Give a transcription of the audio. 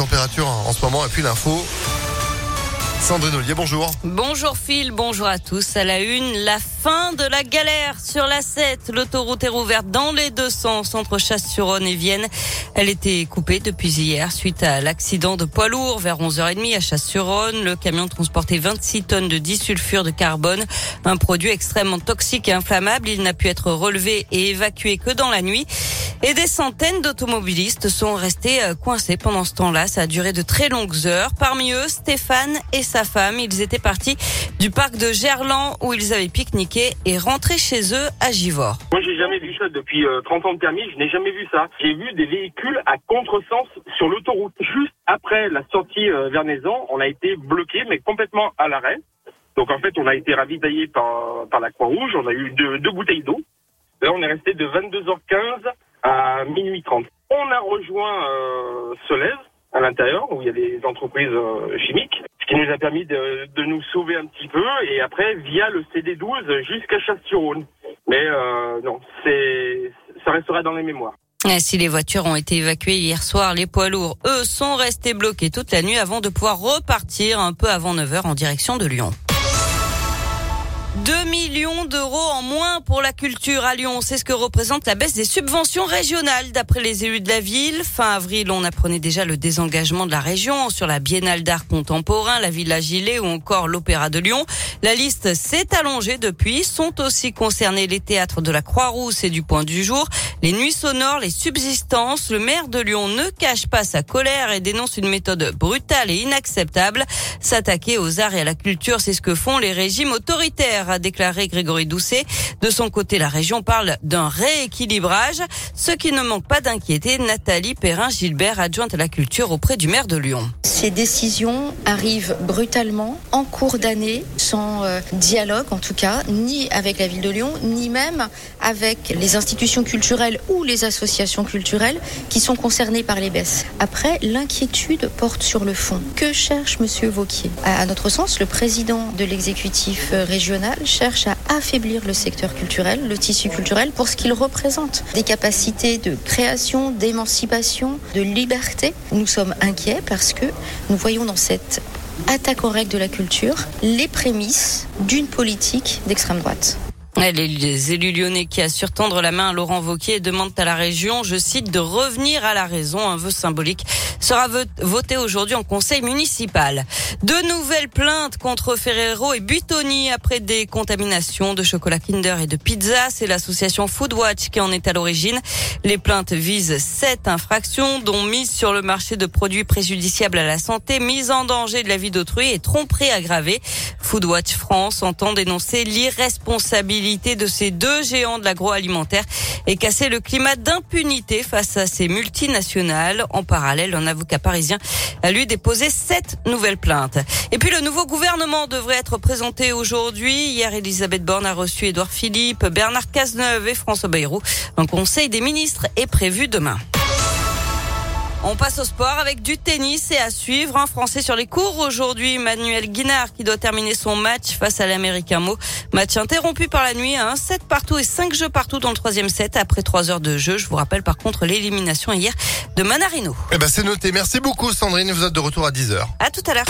températures en ce moment et puis l'info. Sandrine Ollier, bonjour. Bonjour Phil, bonjour à tous. À la une, la fin de la galère sur la 7. L'autoroute est rouverte dans les deux sens entre Chasse-sur-Rhône et Vienne. Elle était coupée depuis hier suite à l'accident de poids lourd vers 11h30 à Chasse-sur-Rhône. Le camion transportait 26 tonnes de disulfure de carbone, un produit extrêmement toxique et inflammable. Il n'a pu être relevé et évacué que dans la nuit. Et des centaines d'automobilistes sont restés euh, coincés pendant ce temps-là. Ça a duré de très longues heures. Parmi eux, Stéphane et sa femme. Ils étaient partis du parc de Gerland où ils avaient pique-niqué et rentrés chez eux à Givors. Moi, j'ai jamais vu ça depuis 30 euh, ans de permis. Je n'ai jamais vu ça. J'ai vu des véhicules à contresens sur l'autoroute. Juste après la sortie euh, vers on a été bloqué, mais complètement à l'arrêt. Donc en fait, on a été ravitaillé par, par la Croix-Rouge. On a eu deux, deux bouteilles d'eau. Là, on est resté de 22h15 minuit 30. On a rejoint euh, à l'intérieur où il y a des entreprises euh, chimiques, ce qui nous a permis de, nous sauver un petit peu et après via le CD12 jusqu'à Chasse-sur-Rhône. Mais euh, non, c'est ça restera dans les mémoires. Si les voitures ont été évacuées hier soir, les poids lourds, eux, sont restés bloqués toute la nuit avant de pouvoir repartir un peu avant 9h en direction de Lyon. 2 millions d'euros en moins pour la culture à Lyon. C'est ce que représente la baisse des subventions régionales d'après les élus de la ville. Fin avril, on apprenait déjà le désengagement de la région sur la Biennale d'art contemporain, la Villa Gilet ou encore l'Opéra de Lyon. La liste s'est allongée depuis. Sont aussi concernés les théâtres de la Croix-Rousse et du Point du Jour, les nuits sonores, les subsistances. Le maire de Lyon ne cache pas sa colère et dénonce une méthode brutale et inacceptable. S'attaquer aux arts et à la culture, c'est ce que font les régimes autoritaires a déclaré Grégory Doucet. De son côté, la région parle d'un rééquilibrage, ce qui ne manque pas d'inquiéter Nathalie Perrin-Gilbert, adjointe à la culture auprès du maire de Lyon. Ces décisions arrivent brutalement, en cours d'année, sans euh, dialogue en tout cas, ni avec la ville de Lyon, ni même avec les institutions culturelles ou les associations culturelles qui sont concernées par les baisses. Après, l'inquiétude porte sur le fond. Que cherche Monsieur Vauquier? À notre sens, le président de l'exécutif euh, cherche à affaiblir le secteur culturel, le tissu culturel, pour ce qu'il représente. Des capacités de création, d'émancipation, de liberté. Nous sommes inquiets parce que nous voyons dans cette attaque aux règles de la culture les prémices d'une politique d'extrême droite. Les élus lyonnais qui assurent tendre la main à Laurent Vauquier demandent à la région, je cite, de revenir à la raison, un vœu symbolique sera voté aujourd'hui en conseil municipal. De nouvelles plaintes contre Ferrero et Buitoni après des contaminations de chocolat Kinder et de pizza. C'est l'association Foodwatch qui en est à l'origine. Les plaintes visent sept infractions, dont mise sur le marché de produits préjudiciables à la santé, mise en danger de la vie d'autrui et tromperie aggravée. Foodwatch France entend dénoncer l'irresponsabilité de ces deux géants de l'agroalimentaire et casser le climat d'impunité face à ces multinationales. En parallèle, un avocat parisien a lui déposé sept nouvelles plaintes. Et puis le nouveau gouvernement devrait être présenté aujourd'hui. Hier, Elisabeth Borne a reçu Édouard Philippe, Bernard Cazeneuve et François Bayrou. Un conseil des ministres est prévu demain. On passe au sport avec du tennis et à suivre un Français sur les cours aujourd'hui, Manuel Guinard qui doit terminer son match face à l'Américain Mo. Match interrompu par la nuit à un 7 partout et 5 jeux partout dans le troisième set après 3 heures de jeu. Je vous rappelle par contre l'élimination hier de Manarino. Eh ben c'est noté. Merci beaucoup Sandrine. Vous êtes de retour à 10h. À tout à l'heure.